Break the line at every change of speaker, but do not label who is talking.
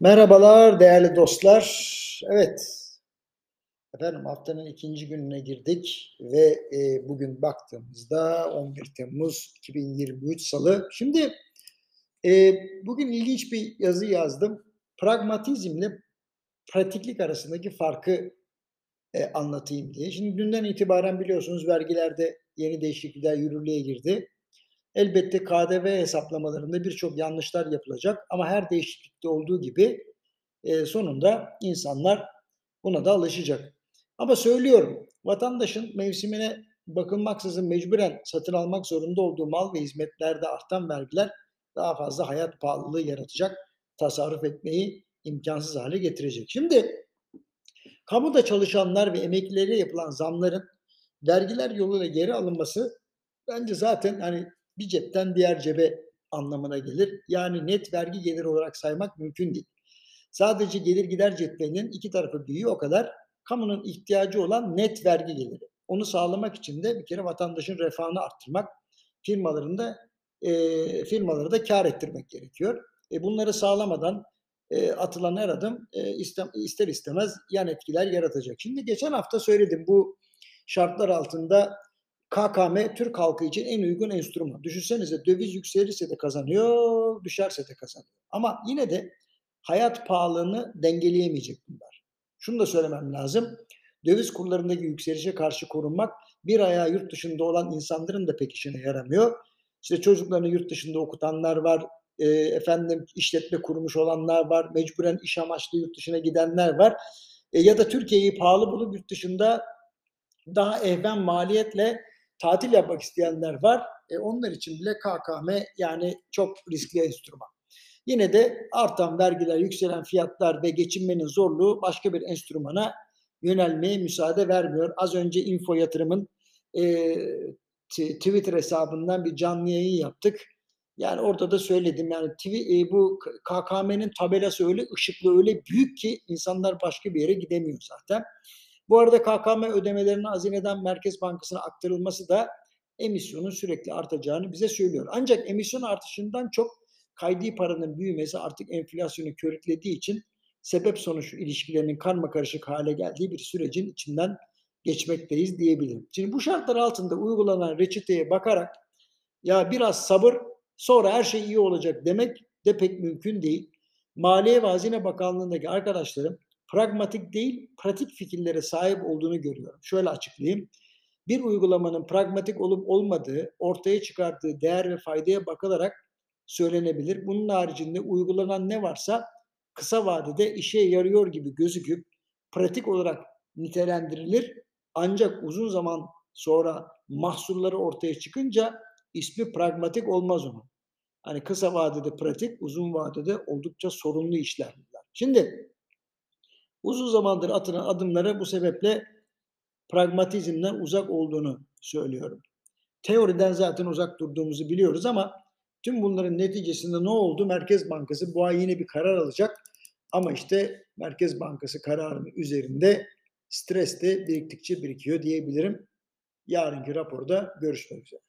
Merhabalar değerli dostlar. Evet, efendim haftanın ikinci gününe girdik ve e, bugün baktığımızda 11 Temmuz 2023 Salı. Şimdi e, bugün ilginç bir yazı yazdım. Pragmatizmle pratiklik arasındaki farkı e, anlatayım diye. Şimdi dünden itibaren biliyorsunuz vergilerde yeni değişiklikler yürürlüğe girdi. Elbette KDV hesaplamalarında birçok yanlışlar yapılacak ama her değişiklikte olduğu gibi e, sonunda insanlar buna da alışacak. Ama söylüyorum, vatandaşın mevsimine bakılmaksızın mecburen satın almak zorunda olduğu mal ve hizmetlerde artan vergiler daha fazla hayat pahalılığı yaratacak, tasarruf etmeyi imkansız hale getirecek. Şimdi kamuda çalışanlar ve emeklilere yapılan zamların vergiler yoluyla geri alınması bence zaten hani bir cepten diğer cebe anlamına gelir. Yani net vergi geliri olarak saymak mümkün değil. Sadece gelir gider cetvelinin iki tarafı büyüyor o kadar. Kamunun ihtiyacı olan net vergi geliri. Onu sağlamak için de bir kere vatandaşın refahını arttırmak, firmaların da e, firmaları da kar ettirmek gerekiyor. E, bunları sağlamadan e, atılan her adım e, ister istemez yan etkiler yaratacak. Şimdi geçen hafta söyledim bu şartlar altında KKM Türk halkı için en uygun enstrüman. Düşünsenize döviz yükselirse de kazanıyor, düşerse de kazanıyor. Ama yine de hayat pahalılığını dengeleyemeyecek bunlar. Şunu da söylemem lazım. Döviz kurlarındaki yükselişe karşı korunmak bir ayağı yurt dışında olan insanların da pek işine yaramıyor. İşte çocuklarını yurt dışında okutanlar var, e, efendim işletme kurmuş olanlar var, mecburen iş amaçlı yurt dışına gidenler var. E, ya da Türkiye'yi pahalı bulup yurt dışında daha ehven maliyetle tatil yapmak isteyenler var. E, onlar için bile KKM yani çok riskli enstrüman. Yine de artan vergiler, yükselen fiyatlar ve geçinmenin zorluğu başka bir enstrümana yönelmeye müsaade vermiyor. Az önce Info Yatırım'ın e, Twitter hesabından bir canlı yayın yaptık. Yani orada da söyledim yani TV, e, bu KKM'nin tabelası öyle ışıklı öyle büyük ki insanlar başka bir yere gidemiyor zaten. Bu arada KKM ödemelerinin hazineden Merkez Bankası'na aktarılması da emisyonun sürekli artacağını bize söylüyor. Ancak emisyon artışından çok kaydi paranın büyümesi artık enflasyonu körüklediği için sebep sonuç ilişkilerinin karma karışık hale geldiği bir sürecin içinden geçmekteyiz diyebilirim. Şimdi bu şartlar altında uygulanan reçeteye bakarak ya biraz sabır sonra her şey iyi olacak demek de pek mümkün değil. Maliye ve Hazine Bakanlığı'ndaki arkadaşlarım pragmatik değil, pratik fikirlere sahip olduğunu görüyorum. Şöyle açıklayayım. Bir uygulamanın pragmatik olup olmadığı, ortaya çıkardığı değer ve faydaya bakılarak söylenebilir. Bunun haricinde uygulanan ne varsa kısa vadede işe yarıyor gibi gözüküp pratik olarak nitelendirilir. Ancak uzun zaman sonra mahsulları ortaya çıkınca ismi pragmatik olmaz onun. Hani kısa vadede pratik, uzun vadede oldukça sorunlu işler. Şimdi Uzun zamandır atılan adımlara bu sebeple pragmatizmden uzak olduğunu söylüyorum. Teoriden zaten uzak durduğumuzu biliyoruz ama tüm bunların neticesinde ne oldu? Merkez Bankası bu ay yine bir karar alacak. Ama işte Merkez Bankası kararının üzerinde stres de biriktikçe birikiyor diyebilirim. Yarınki raporda görüşmek üzere.